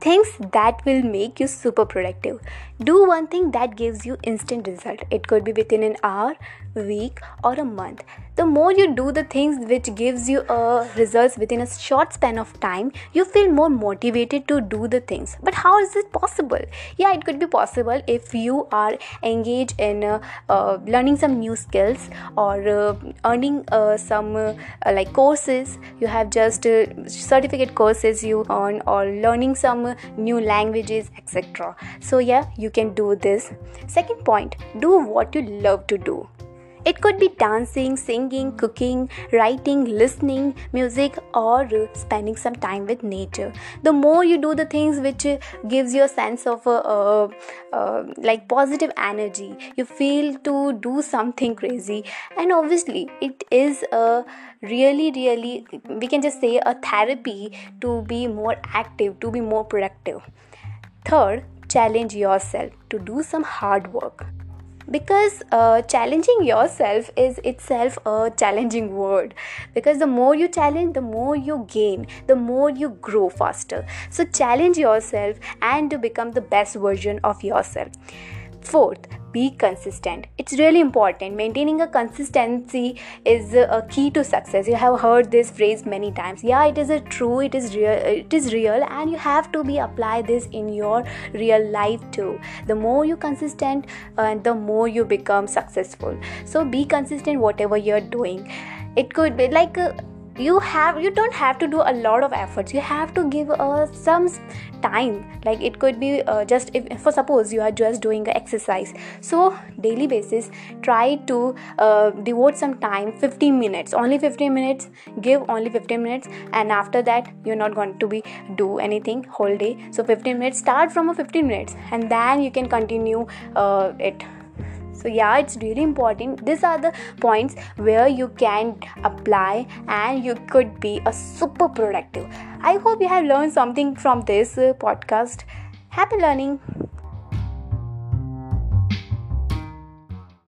things that will make you super productive do one thing that gives you instant result. It could be within an hour week or a month. The more you do the things which gives you a results within a short span of time you feel more motivated to do the things. But how is it possible? Yeah it could be possible if you are engaged in uh, uh, learning some new skills or uh, earning uh, some uh, like courses. You have just uh, certificate courses you earn or learning some new languages etc so yeah you can do this second point do what you love to do it could be dancing, singing, cooking, writing, listening, music, or spending some time with nature. The more you do the things which gives you a sense of uh, uh, uh, like positive energy, you feel to do something crazy, and obviously it is a really, really we can just say a therapy to be more active, to be more productive. Third, challenge yourself to do some hard work. Because uh, challenging yourself is itself a challenging word. Because the more you challenge the more you gain the more you grow faster. So challenge yourself and to become the best version of yourself fourth be consistent. It's really important. Maintaining a consistency is a key to success. You have heard this phrase many times. Yeah it is a true it is real it is real and you have to be apply this in your real life too. The more you consistent and uh, the more you become successful. So be consistent whatever you're doing. It could be like uh, you have you don't have to do a lot of efforts. You have to give uh, some time. Like it could be uh, just if for suppose you are just doing an exercise. So daily basis try to uh, devote some time 15 minutes. Only 15 minutes. Give only 15 minutes. And after that you're not going to be do anything whole day. So 15 minutes. Start from a 15 minutes. And then you can continue uh, it so yeah it's really important. These are the points where you can apply and you could be a super productive. I hope you have learned something from this uh, podcast. Happy learning